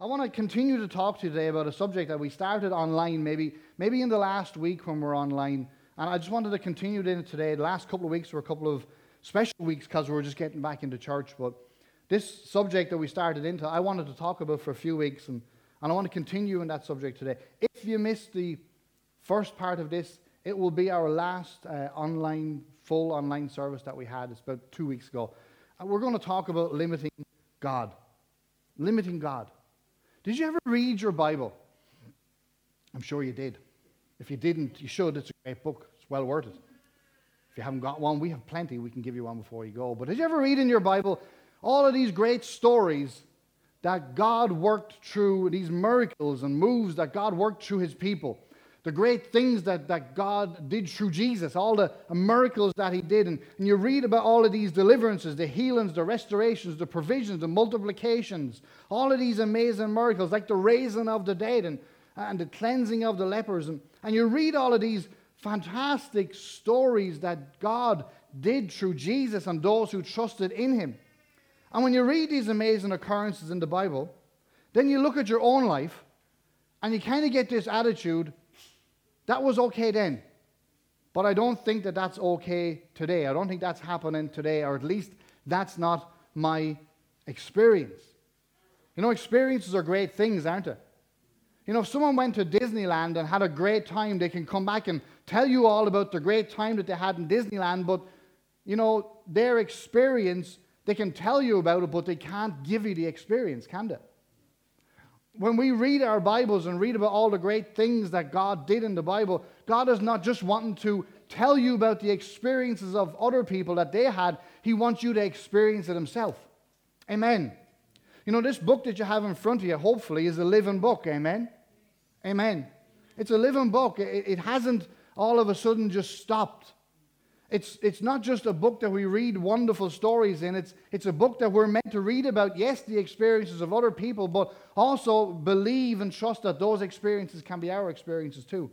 I want to continue to talk to you today about a subject that we started online, maybe, maybe in the last week when we're online. And I just wanted to continue it in today. The last couple of weeks were a couple of special weeks because we were just getting back into church. But this subject that we started into, I wanted to talk about for a few weeks, and, and I want to continue in that subject today. If you missed the first part of this, it will be our last uh, online, full online service that we had. It's about two weeks ago. And we're going to talk about limiting God. Limiting God. Did you ever read your Bible? I'm sure you did. If you didn't, you should. It's a great book, it's well worth it. If you haven't got one, we have plenty. We can give you one before you go. But did you ever read in your Bible all of these great stories that God worked through, these miracles and moves that God worked through his people? The great things that, that God did through Jesus, all the miracles that He did. And, and you read about all of these deliverances, the healings, the restorations, the provisions, the multiplications, all of these amazing miracles, like the raising of the dead and, and the cleansing of the lepers. And, and you read all of these fantastic stories that God did through Jesus and those who trusted in Him. And when you read these amazing occurrences in the Bible, then you look at your own life and you kind of get this attitude that was okay then. But I don't think that that's okay today. I don't think that's happening today, or at least that's not my experience. You know, experiences are great things, aren't they? You know, if someone went to Disneyland and had a great time, they can come back and tell you all about the great time that they had in Disneyland, but, you know, their experience, they can tell you about it, but they can't give you the experience, can they? When we read our Bibles and read about all the great things that God did in the Bible, God is not just wanting to tell you about the experiences of other people that they had, He wants you to experience it Himself. Amen. You know, this book that you have in front of you, hopefully, is a living book. Amen. Amen. It's a living book. It, hasn't all of a sudden just stopped. It's, it's not just a book that we read wonderful stories in, it's, it's a book that we're meant to read about, yes, the experiences of other people, but also believe and trust that those experiences can be our experiences too.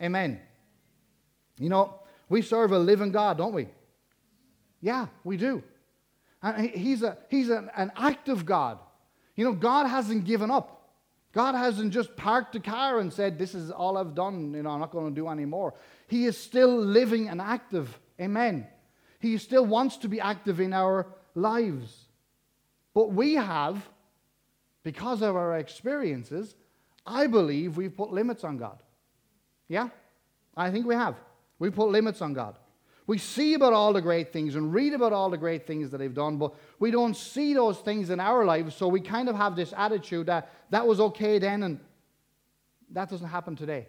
Amen. You know, we serve a living God, don't we? Yeah, we do. And he's, a, he's an, an active God. You know, God hasn't given up. God hasn't just parked the car and said, This is all I've done, you know, I'm not going to do any more. He is still living and active. Amen. He still wants to be active in our lives. But we have, because of our experiences, I believe we've put limits on God. Yeah? I think we have. We put limits on God. We see about all the great things and read about all the great things that they've done, but we don't see those things in our lives, so we kind of have this attitude that that was okay then and that doesn't happen today.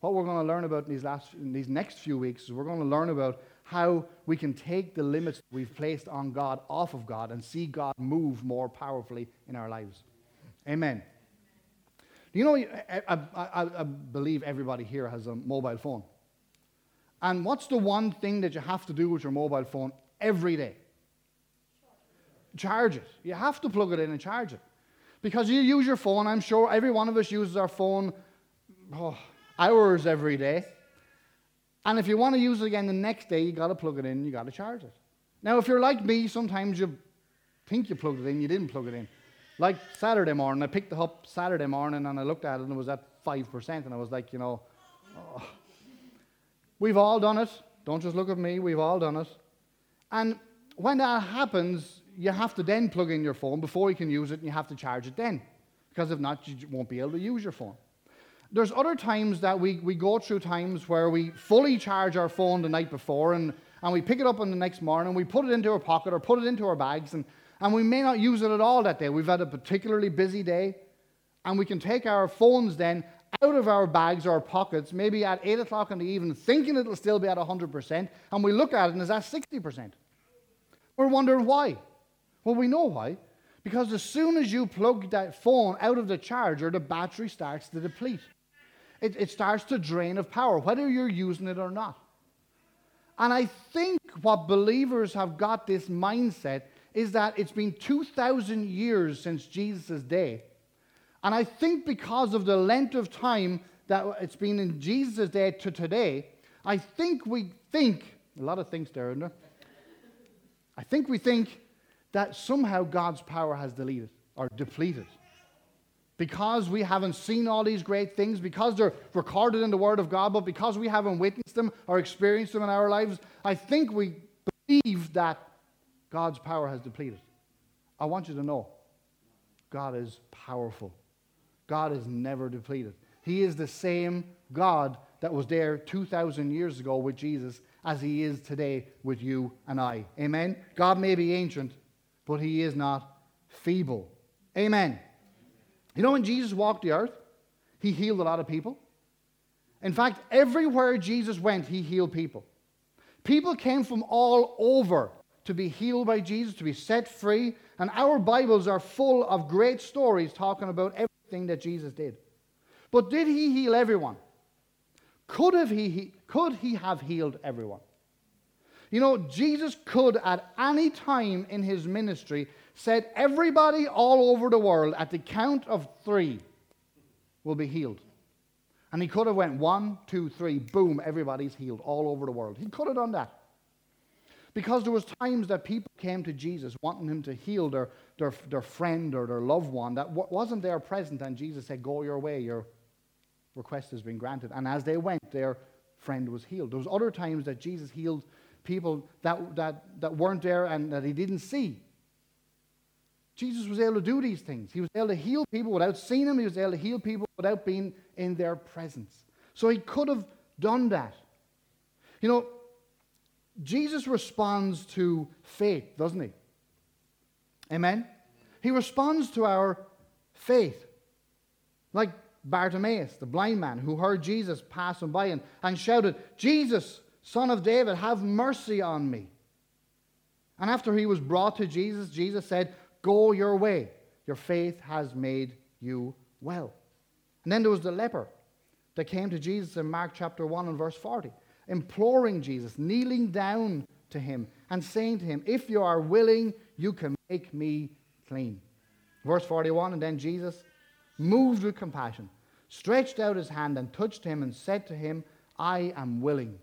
What we're going to learn about in these, last, in these next few weeks is we're going to learn about how we can take the limits we've placed on God off of God and see God move more powerfully in our lives. Amen. You know, I, I, I believe everybody here has a mobile phone. And what's the one thing that you have to do with your mobile phone every day? Charge it. You have to plug it in and charge it. Because you use your phone, I'm sure every one of us uses our phone oh, hours every day. And if you want to use it again the next day, you got to plug it in, you got to charge it. Now, if you're like me, sometimes you think you plugged it in, you didn't plug it in. Like Saturday morning, I picked it up Saturday morning and I looked at it and it was at 5%. And I was like, you know, oh. We've all done it. Don't just look at me, we've all done it. And when that happens, you have to then plug in your phone before you can use it and you have to charge it then. Because if not, you won't be able to use your phone. There's other times that we, we go through times where we fully charge our phone the night before and, and we pick it up on the next morning, and we put it into our pocket or put it into our bags, and, and we may not use it at all that day. We've had a particularly busy day, and we can take our phones then out of our bags or our pockets, maybe at 8 o'clock in the evening, thinking it'll still be at 100%, and we look at it and it's at 60%. We're wondering why. Well, we know why. Because as soon as you plug that phone out of the charger, the battery starts to deplete it, it starts to drain of power, whether you're using it or not. And I think what believers have got this mindset is that it's been 2,000 years since Jesus' day. And I think because of the length of time that it's been in Jesus' day to today, I think we think, a lot of things there, isn't there? I think we think that somehow God's power has deleted, or depleted. Because we haven't seen all these great things, because they're recorded in the Word of God, but because we haven't witnessed them or experienced them in our lives, I think we believe that God's power has depleted. I want you to know God is powerful. God is never depleted. He is the same God that was there 2,000 years ago with Jesus as he is today with you and I. Amen? God may be ancient, but he is not feeble. Amen. You know, when Jesus walked the earth, he healed a lot of people. In fact, everywhere Jesus went, he healed people. People came from all over to be healed by Jesus, to be set free. And our Bibles are full of great stories talking about everything that Jesus did. But did he heal everyone? Could, have he, could he have healed everyone? You know, Jesus could at any time in his ministry said everybody all over the world at the count of three will be healed. And he could have went one, two, three, boom, everybody's healed all over the world. He could have done that. Because there was times that people came to Jesus wanting him to heal their, their, their friend or their loved one that wasn't there present, and Jesus said, Go your way, your request has been granted. And as they went, their friend was healed. There was other times that Jesus healed people that, that, that weren't there and that he didn't see. Jesus was able to do these things. He was able to heal people without seeing them. He was able to heal people without being in their presence. So he could have done that. You know, Jesus responds to faith, doesn't he? Amen? He responds to our faith. Like Bartimaeus, the blind man, who heard Jesus passing by and, and shouted, Jesus, son of David, have mercy on me. And after he was brought to Jesus, Jesus said, Go your way. Your faith has made you well. And then there was the leper that came to Jesus in Mark chapter 1 and verse 40 imploring Jesus, kneeling down to him, and saying to him, If you are willing, you can make me clean. Verse 41 And then Jesus, moved with compassion, stretched out his hand and touched him and said to him, I am willing,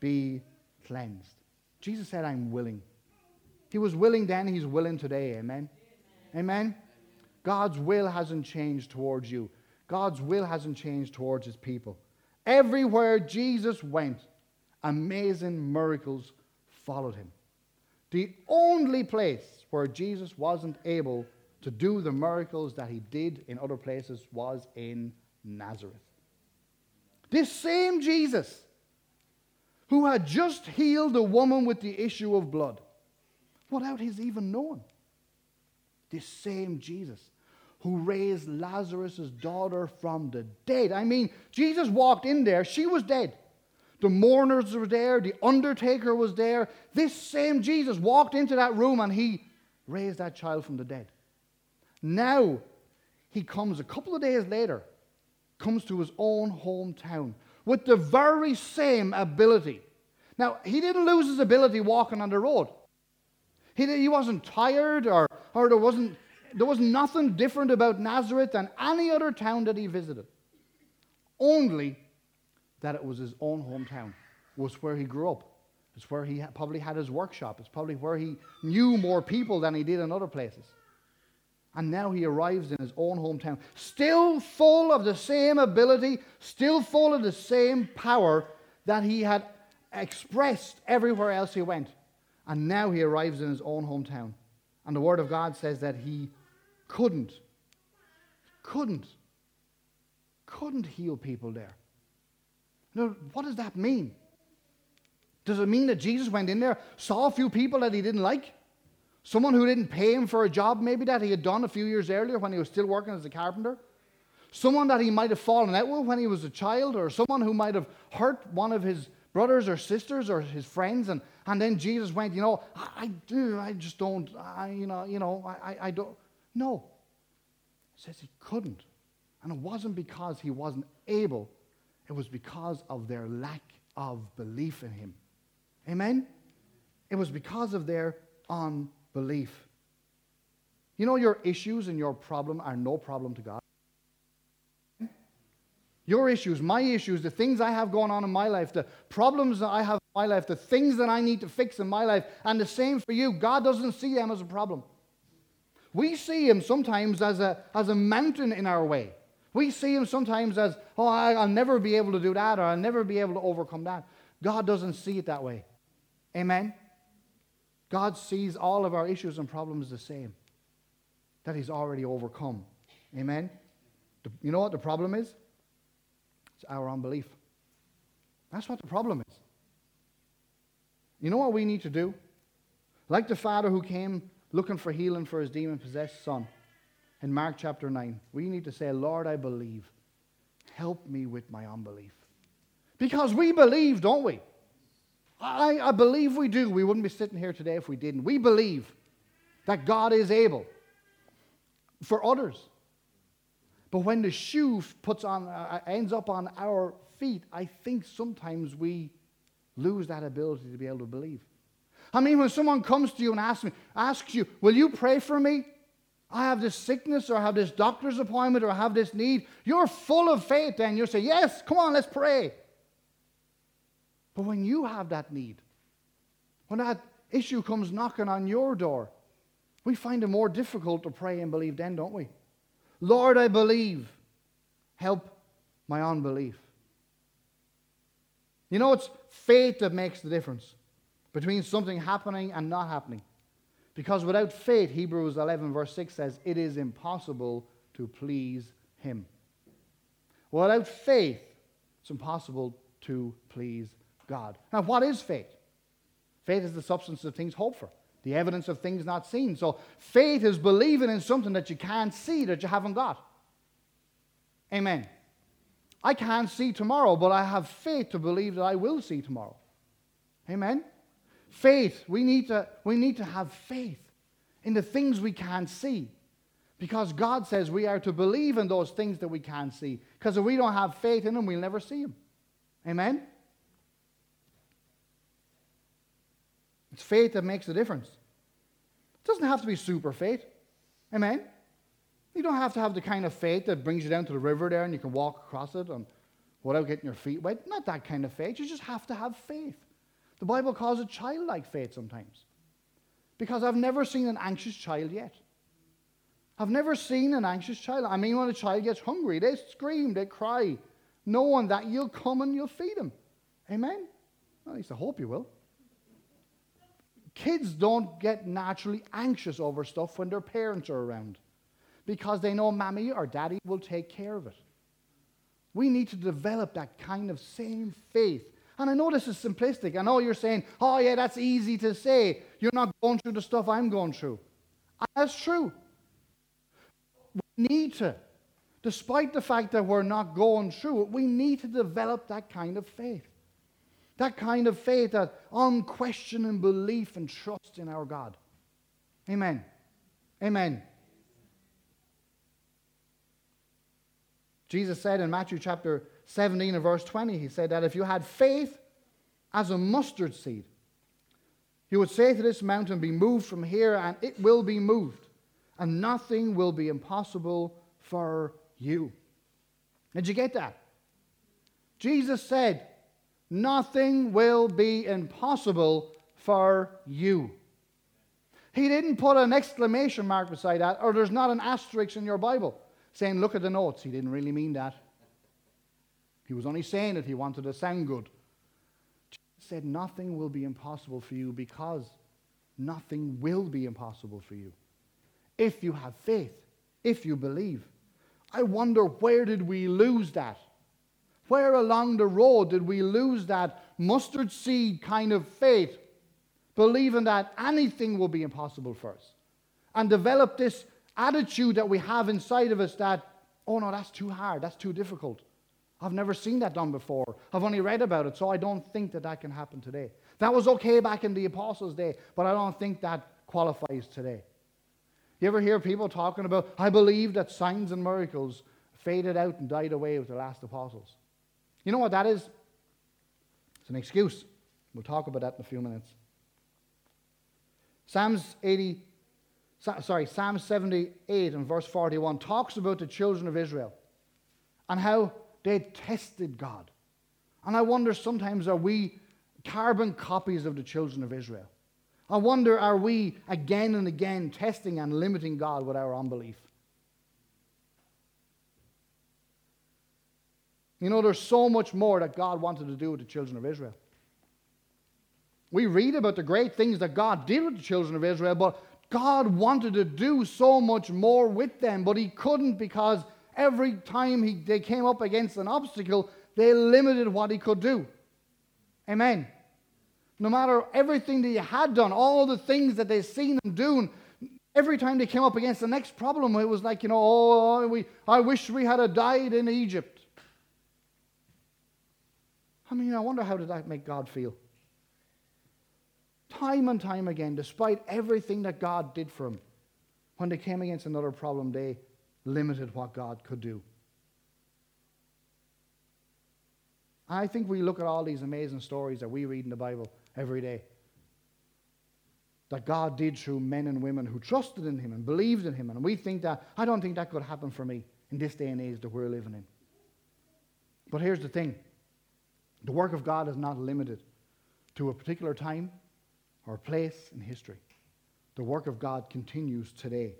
be cleansed. Jesus said, I'm willing. He was willing then, he's willing today. Amen. Amen. God's will hasn't changed towards you. God's will hasn't changed towards his people. Everywhere Jesus went, amazing miracles followed him. The only place where Jesus wasn't able to do the miracles that he did in other places was in Nazareth. This same Jesus who had just healed the woman with the issue of blood without his even knowing. This same Jesus who raised Lazarus' daughter from the dead. I mean, Jesus walked in there, she was dead. The mourners were there, the undertaker was there. This same Jesus walked into that room and he raised that child from the dead. Now, he comes a couple of days later, comes to his own hometown with the very same ability. Now, he didn't lose his ability walking on the road. He, he wasn't tired or, or there, wasn't, there was nothing different about Nazareth than any other town that he visited. Only that it was his own hometown, was where he grew up. It's where he probably had his workshop. It's probably where he knew more people than he did in other places. And now he arrives in his own hometown, still full of the same ability, still full of the same power that he had expressed everywhere else he went. And now he arrives in his own hometown. And the Word of God says that he couldn't, couldn't, couldn't heal people there. Now, what does that mean? Does it mean that Jesus went in there, saw a few people that he didn't like? Someone who didn't pay him for a job, maybe that he had done a few years earlier when he was still working as a carpenter? Someone that he might have fallen out with when he was a child, or someone who might have hurt one of his brothers or sisters or his friends, and, and then Jesus went, you know, I, I do, I just don't, I, you know, you know, I, I don't. No. It says he couldn't. And it wasn't because he wasn't able, it was because of their lack of belief in him. Amen? It was because of their unbelief. You know, your issues and your problem are no problem to God. Your issues, my issues, the things I have going on in my life, the problems that I have in my life, the things that I need to fix in my life, and the same for you. God doesn't see them as a problem. We see him sometimes as a, as a mountain in our way. We see him sometimes as, oh, I, will never be able to do that or I'll never be able to overcome that. God doesn't see it that way. Amen? God sees all of our issues and problems the same, that he's already overcome. Amen? You know what the problem is? It's our unbelief. That's what the problem is. You know what we need to do? Like the father who came looking for healing for his demon possessed son in Mark chapter 9, we need to say, Lord, I believe. Help me with my unbelief. Because we believe, don't we? I, I believe we do. We wouldn't be sitting here today if we didn't. We believe that God is able for others. But when the shoe puts on, uh, ends up on our feet, I think sometimes we lose that ability to be able to believe. I mean, when someone comes to you and asks, me, asks you, Will you pray for me? I have this sickness, or I have this doctor's appointment, or I have this need. You're full of faith, then. You'll say, Yes, come on, let's pray. But when you have that need, when that issue comes knocking on your door, we find it more difficult to pray and believe then, don't we? Lord, I believe. Help my unbelief. You know, it's faith that makes the difference between something happening and not happening. Because without faith, Hebrews 11, verse 6 says, it is impossible to please Him. Without faith, it's impossible to please God. Now, what is faith? Faith is the substance of things hoped for, the evidence of things not seen. So, faith is believing in something that you can't see, that you haven't got. Amen. I can't see tomorrow, but I have faith to believe that I will see tomorrow. Amen. Faith, we need to, we need to have faith in the things we can't see. Because God says we are to believe in those things that we can't see. Because if we don't have faith in them, we'll never see them. Amen? It's faith that makes the difference. It doesn't have to be super faith. Amen? You don't have to have the kind of faith that brings you down to the river there and you can walk across it and without getting your feet wet. Not that kind of faith. You just have to have faith. The Bible calls it childlike faith sometimes. Because I've never seen an anxious child yet. I've never seen an anxious child. I mean, when a child gets hungry, they scream, they cry, knowing that you'll come and you'll feed them. Amen? At least I hope you will. Kids don't get naturally anxious over stuff when their parents are around because they know mommy or daddy will take care of it. We need to develop that kind of same faith and I know this is simplistic. I know you're saying, oh, yeah, that's easy to say. You're not going through the stuff I'm going through. And that's true. We need to, despite the fact that we're not going through it, we need to develop that kind of faith. That kind of faith, that unquestioning belief and trust in our God. Amen. Amen. Jesus said in Matthew chapter 17 and verse 20, he said that if you had faith as a mustard seed, you would say to this mountain, Be moved from here, and it will be moved, and nothing will be impossible for you. Did you get that? Jesus said, Nothing will be impossible for you. He didn't put an exclamation mark beside that, or there's not an asterisk in your Bible saying, Look at the notes. He didn't really mean that. He was only saying it, he wanted to sound good. Jesus said, Nothing will be impossible for you because nothing will be impossible for you. If you have faith, if you believe. I wonder where did we lose that? Where along the road did we lose that mustard seed kind of faith, believing that anything will be impossible for us? And develop this attitude that we have inside of us that, oh no, that's too hard, that's too difficult. I've never seen that done before. I've only read about it, so I don't think that that can happen today. That was okay back in the apostles' day, but I don't think that qualifies today. You ever hear people talking about, I believe that signs and miracles faded out and died away with the last apostles? You know what that is? It's an excuse. We'll talk about that in a few minutes. Psalms 80, sorry, Psalm 78 and verse 41 talks about the children of Israel and how they tested God. And I wonder sometimes are we carbon copies of the children of Israel? I wonder, are we again and again testing and limiting God with our unbelief? You know, there's so much more that God wanted to do with the children of Israel. We read about the great things that God did with the children of Israel, but God wanted to do so much more with them, but He couldn't because every time he, they came up against an obstacle, they limited what He could do. Amen. No matter everything that He had done, all the things that they'd seen Him doing, every time they came up against the next problem, it was like, you know, oh, we, I wish we had died in Egypt. I mean, I wonder how did that make God feel? Time and time again, despite everything that God did for him, when they came against another problem, they limited what God could do. I think we look at all these amazing stories that we read in the Bible every day. That God did through men and women who trusted in Him and believed in Him. And we think that, I don't think that could happen for me in this day and age that we're living in. But here's the thing the work of God is not limited to a particular time or place in history. The work of God continues today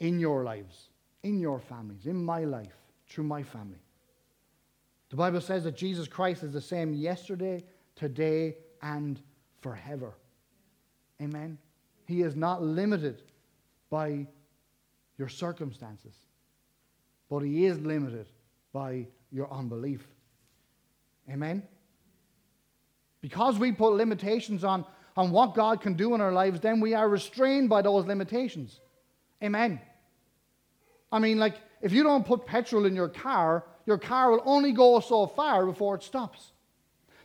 in your lives, in your families, in my life, through my family. The Bible says that Jesus Christ is the same yesterday, today, and forever. Amen. He is not limited by your circumstances, but He is limited by your unbelief. Amen? Because we put limitations on, on what God can do in our lives, then we are restrained by those limitations. Amen. I mean, like, if you don't put petrol in your car, your car will only go so far before it stops.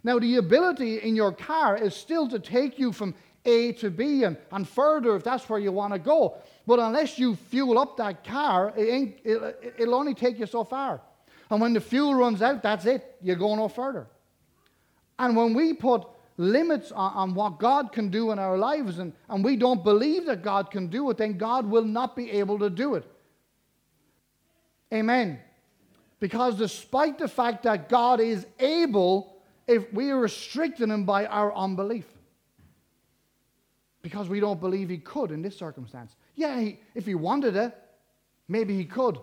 Now, the ability in your car is still to take you from A to B and, and further if that's where you want to go. But unless you fuel up that car, it it, it'll only take you so far. And when the fuel runs out, that's it. You go no further. And when we put limits on, on, what God can do in our lives and, and we don't believe that God can do it, then God will not be able to do it. Amen. Because despite the fact that God is able, if we are restricting Him by our unbelief, because we don't believe He could in this circumstance. Yeah, he, if He wanted it, maybe He could.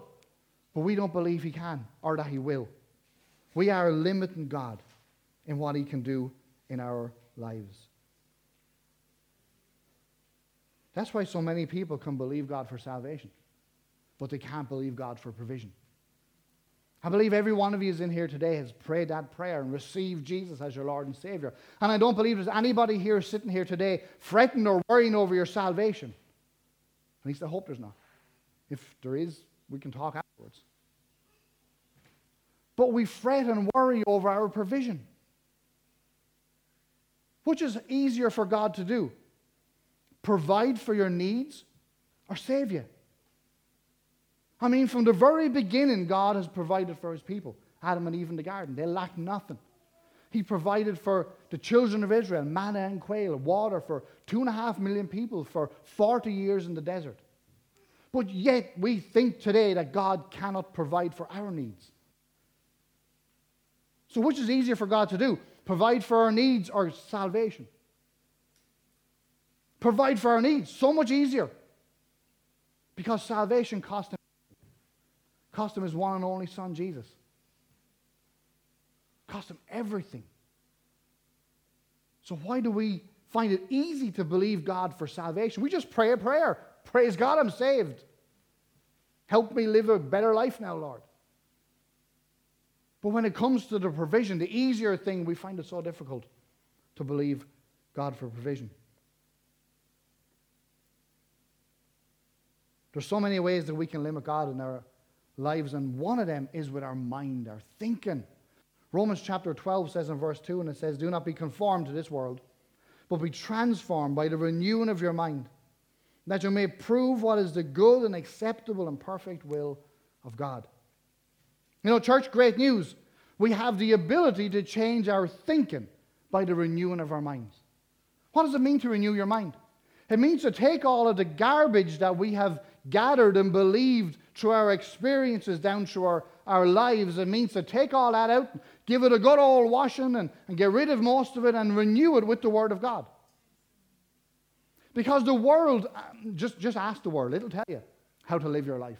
But we don't believe He can or that He will. We are limiting God in what He can do in our lives. That's why so many people can believe God for salvation, but they can't believe God for provision. I believe every one of you is in here today has prayed that prayer and received Jesus as your Lord and Savior. And I don't believe there's anybody here sitting here today fretting or worrying over your salvation. At least I hope there's not. If there is, we can talk afterwards but we fret and worry over our provision. Which is easier for God to do? Provide for your needs or save you? I mean, from the very beginning, God has provided for his people, Adam and Eve in the garden. They lacked nothing. He provided for the children of Israel manna and quail, water for two and a half million people for 40 years in the desert. But yet, we think today that God cannot provide for our needs. So, which is easier for God to do? Provide for our needs or salvation? Provide for our needs. So much easier. Because salvation cost him. Cost him his one and only son, Jesus. Cost him everything. So, why do we find it easy to believe God for salvation? We just pray a prayer. Praise God, I'm saved. Help me live a better life now, Lord. But when it comes to the provision, the easier thing, we find it so difficult to believe God for provision. There's so many ways that we can limit God in our lives, and one of them is with our mind, our thinking. Romans chapter 12 says in verse 2, and it says, Do not be conformed to this world, but be transformed by the renewing of your mind, that you may prove what is the good and acceptable and perfect will of God. You know, church, great news. We have the ability to change our thinking by the renewing of our minds. What does it mean to renew your mind? It means to take all of the garbage that we have gathered and believed through our experiences down through our, our lives. It means to take all that out, give it a good old washing, and, and get rid of most of it and renew it with the Word of God. Because the world, um, just, just ask the world, it'll tell you how to live your life.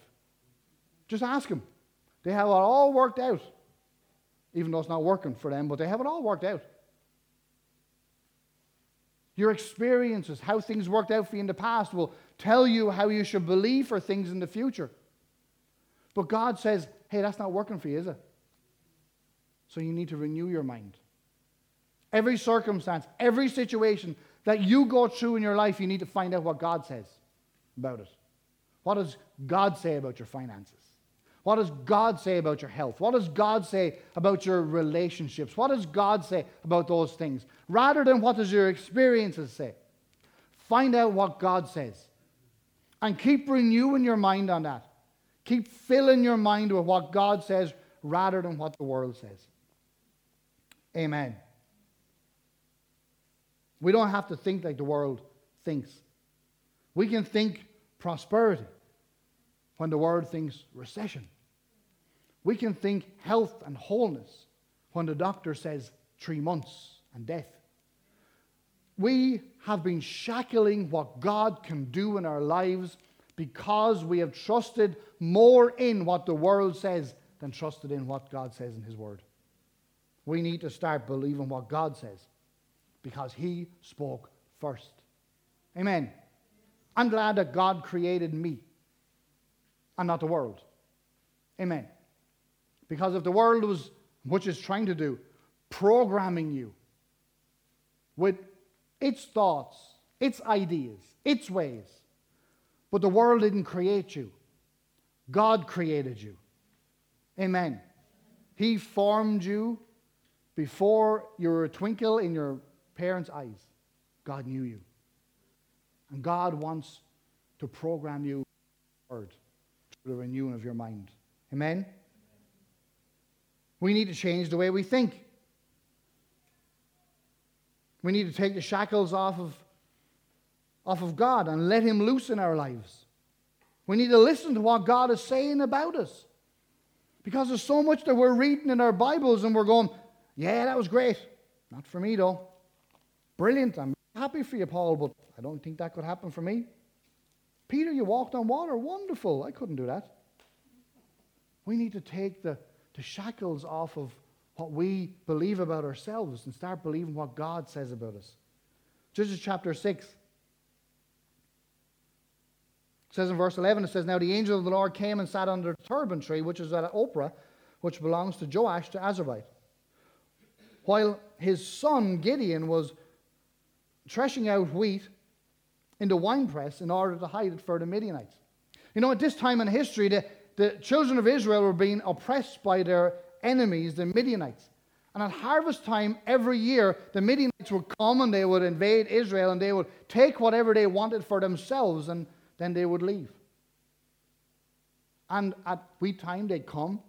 Just ask them. They have it all worked out, even though it's not working for them, but they have it all worked out. Your experiences, how things worked out for you in the past, will tell you how you should believe for things in the future. But God says, hey, that's not working for you, is it? So you need to renew your mind. Every circumstance, every situation that you go through in your life, you need to find out what God says about it. What does God say about your finances? What does God say about your health? What does God say about your relationships? What does God say about those things? Rather than what does your experiences say? Find out what God says. And keep renewing your mind on that. Keep filling your mind with what God says rather than what the world says. Amen. We don't have to think like the world thinks. We can think prosperity when the world thinks recession. We can think health and wholeness when the doctor says three months and death. We have been shackling what God can do in our lives because we have trusted more in what the world says than trusted in what God says in His Word. We need to start believing what God says because He spoke first. Amen. I'm glad that God created me and not the world. Amen. Because if the world was, which is trying to do, programming you with its thoughts, its ideas, its ways, but the world didn't create you, God created you. Amen. He formed you before you were a twinkle in your parents' eyes. God knew you. And God wants to program you word through the renewing of your mind. Amen? We need to change the way we think. We need to take the shackles off of, off of God and let Him loose in our lives. We need to listen to what God is saying about us. Because there's so much that we're reading in our Bibles and we're going, yeah, that was great. Not for me, though. Brilliant. I'm happy for you, Paul, but I don't think that could happen for me. Peter, you walked on water. Wonderful. I couldn't do that. We need to take the, the shackles off of what we believe about ourselves and start believing what God says about us. Judges chapter 6 says in verse 11, it says, Now the angel of the Lord came and sat under the terebinth tree, which is at Ophrah, which belongs to Joash the Abiezrite. While his son Gideon was threshing out wheat in the winepress in order to hide it for the Midianites. You know, at this time in history, the, the children of Israel were being oppressed by their enemies, the Midianites. And at harvest time every year, the Midianites would come and they would invade Israel and they would take whatever they wanted for themselves and then they would leave. And at wheat time, they'd come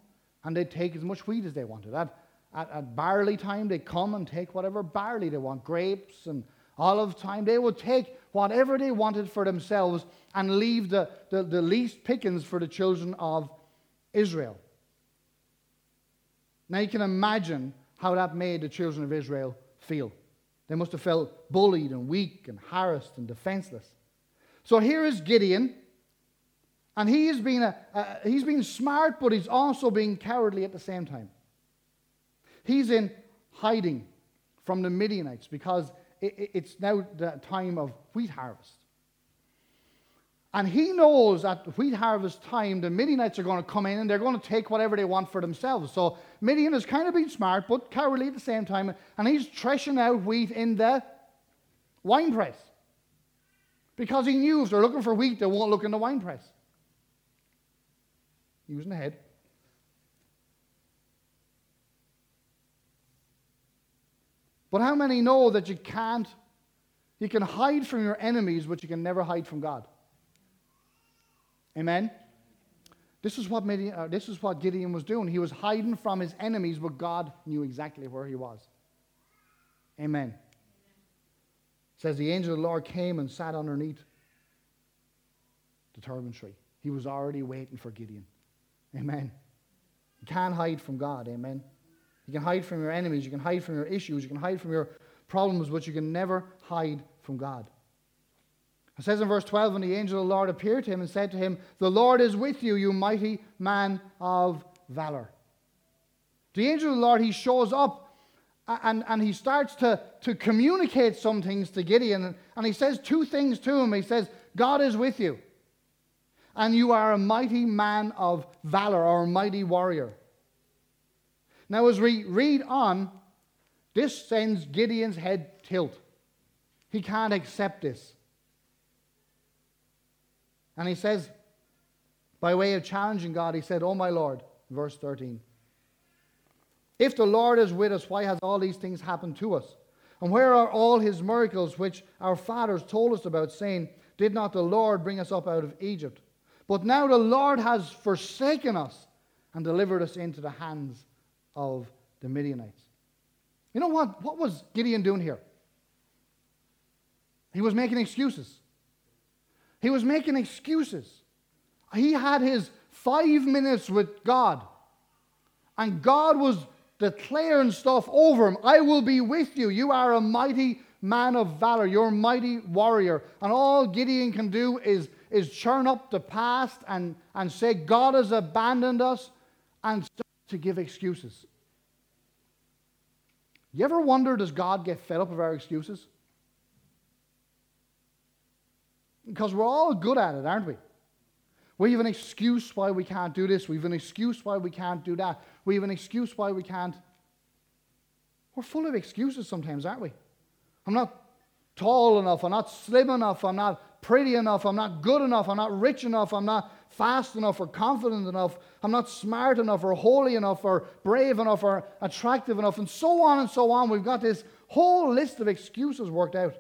and they'd take as much wheat as they wanted. At, at, at barley time, they'd come and take whatever barley they want, grapes and olive time. They would take whatever they wanted for themselves and leave the, the, the least pickings for the children of Israel. Now you can imagine how that made the children of Israel feel. They must have felt bullied and weak and harassed and defenseless. So here is Gideon, and he is being, a, he's being smart, but he's also being cowardly at the same time. He's in hiding from the Midianites because it, it's now the time of wheat harvest. And he knows at wheat harvest time, the Midianites are going to come in and they're going to take whatever they want for themselves. So Midian is kind of being smart, but cowardly at the same time. And he's threshing out wheat in the wine press. Because he knew if they're looking for wheat, they won't look in the wine press. Using the head. But how many know that you can't, you can hide from your enemies, but you can never hide from God? Amen? This is, what Midian, uh, this is what Gideon was doing. He was hiding from his enemies, but God knew exactly where he was. Amen. Says the angel of the Lord came and sat underneath the terebinth tree. He was already waiting for Gideon. Amen. You can't hide from God. Amen. You can hide from your enemies. You can hide from your issues. You can hide from your problems, but you can never hide from God. It says in verse 12, and the angel of the Lord appeared to him and said to him, The Lord is with you, you mighty man of valor. The angel of the Lord, he shows up and, and he starts to, to communicate some things to Gideon. And he says two things to him. He says, God is with you, and you are a mighty man of valor or a mighty warrior. Now, as we read on, this sends Gideon's head tilt. He can't accept this. And he says, by way of challenging God, he said, Oh, my Lord, verse 13. If the Lord is with us, why has all these things happened to us? And where are all his miracles which our fathers told us about, saying, Did not the Lord bring us up out of Egypt? But now the Lord has forsaken us and delivered us into the hands of the Midianites. You know what? What was Gideon doing here? He was making excuses. He was making excuses. He had his five minutes with God, and God was declaring stuff over him. I will be with you. You are a mighty man of valor. You're a mighty warrior. And all Gideon can do is, is churn up the past and, and say, God has abandoned us, and start to give excuses. You ever wonder, does God get fed up of our excuses? Because we're all good at it, aren't we? We have an excuse why we can't do this. We have an excuse why we can't do that. We have an excuse why we can't. We're full of excuses sometimes, aren't we? I'm not tall enough. I'm not slim enough. I'm not pretty enough. I'm not good enough. I'm not rich enough. I'm not fast enough or confident enough. I'm not smart enough or holy enough or brave enough or attractive enough, and so on and so on. We've got this whole list of excuses worked out.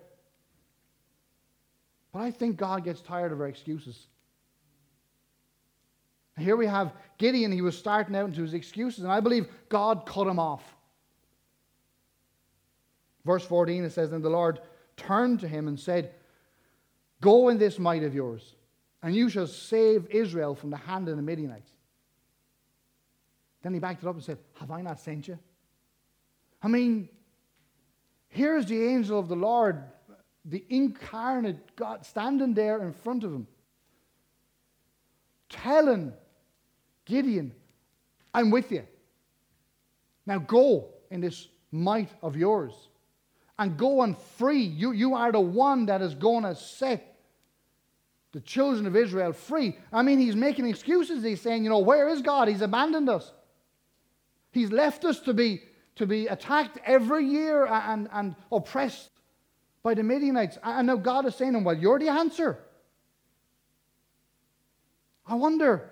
But I think God gets tired of our excuses. Here we have Gideon. He was starting out into his excuses, and I believe God cut him off. Verse 14 it says, And the Lord turned to him and said, Go in this might of yours, and you shall save Israel from the hand of the Midianites. Then he backed it up and said, Have I not sent you? I mean, here's the angel of the Lord the incarnate God standing there in front of him, telling Gideon, I'm with you. Now go in this might of yours and go and free. You, you are the one that is going to set the children of Israel free. I mean, he's making excuses. He's saying, you know, where is God? He's abandoned us. He's left us to be, to be attacked every year and, and oppressed by the Midianites. And now God is saying Well, you're the answer. I wonder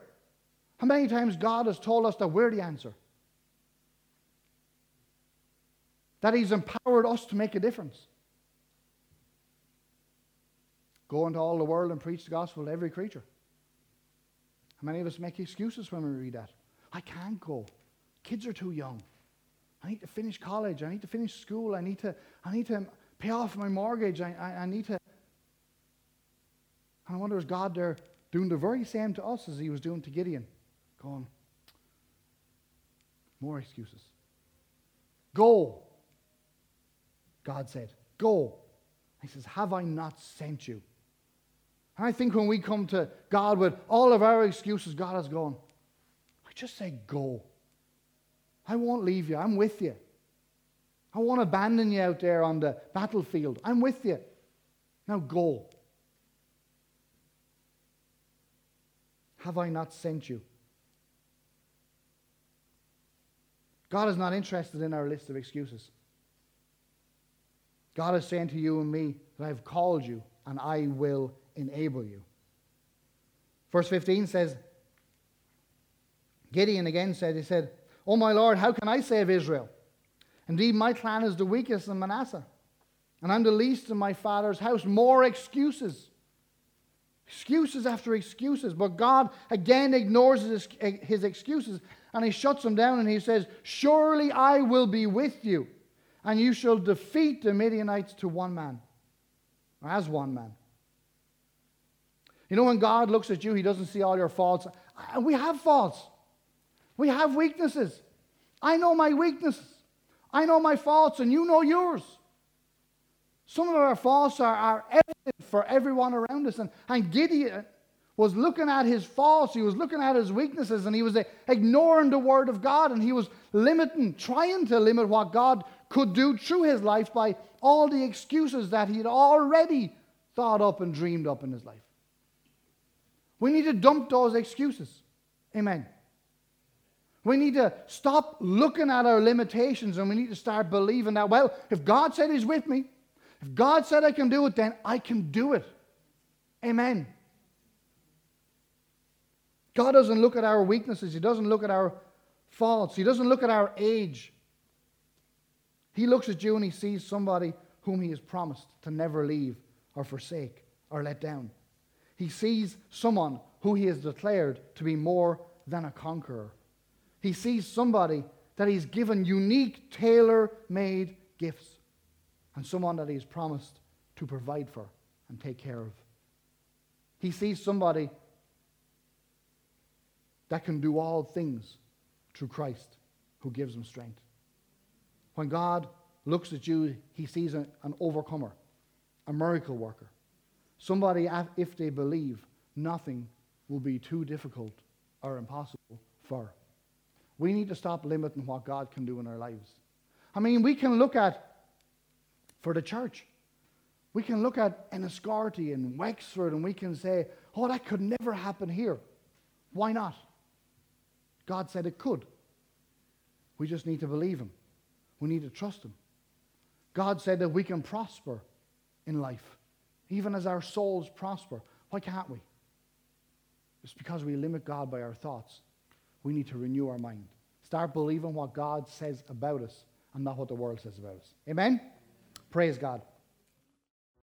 how many times God has told us that we're the answer. That He's empowered us to make a difference. Go into all the world and preach the gospel to every creature. How many of us make excuses when we read that? I can't go. Kids are too young. I need to finish college. I need to finish school. I need to, I need to, pay off my mortgage. I, I, I need to. And I wonder, is God there doing the very same to us as he was doing to Gideon? Going, more excuses. Go. God said, Go. He says, Have I not sent you? And I think when we come to God with all of our excuses, God has gone, I just say, Go. I won't leave you. I'm with you. I won't abandon you out there on the battlefield. I'm with you. Now go. Have I not sent you? God is not interested in our list of excuses. God is saying to you and me that I've called you and I will enable you. Verse 15 says, Gideon again said, He said, Oh my Lord, how can I save Israel? Indeed, my clan is the weakest in Manasseh, and I'm the least in my father's house. More excuses. Excuses after excuses. But God again ignores his, his excuses and he shuts them down and he says, Surely I will be with you, and you shall defeat the Midianites to one man, or as one man. You know, when God looks at you, he doesn't see all your faults. And we have faults, we have weaknesses. I know my weaknesses. I know my faults and you know yours. Some of our faults are, are evident for everyone around us. And, and Gideon was looking at his faults, he was looking at his weaknesses, and he was ignoring the word of God, and he was limiting, trying to limit what God could do through his life by all the excuses that he had already thought up and dreamed up in his life. We need to dump those excuses. Amen. We need to stop looking at our limitations and we need to start believing that, well, if God said He's with me, if God said I can do it, then I can do it. Amen. God doesn't look at our weaknesses, He doesn't look at our faults, He doesn't look at our age. He looks at you and He sees somebody whom He has promised to never leave or forsake or let down. He sees someone who He has declared to be more than a conqueror. He sees somebody that He's given unique, tailor made gifts and someone that He's promised to provide for and take care of. He sees somebody that can do all things through Christ who gives him strength. When God looks at you, he sees an, overcomer, a miracle worker, somebody, if they believe, nothing will be too difficult or impossible for. We need to stop limiting what God can do in our lives. I mean, we can look at, for the church, we can look at Enniscorthy and Wexford and we can say, oh, that could never happen here. Why not? God said it could. We just need to believe Him. We need to trust Him. God said that we can prosper in life, even as our souls prosper. Why can't we? It's because we limit God by our thoughts. We need to renew our mind. Start believing what God says about us and not what the world says about us. Amen? Praise God.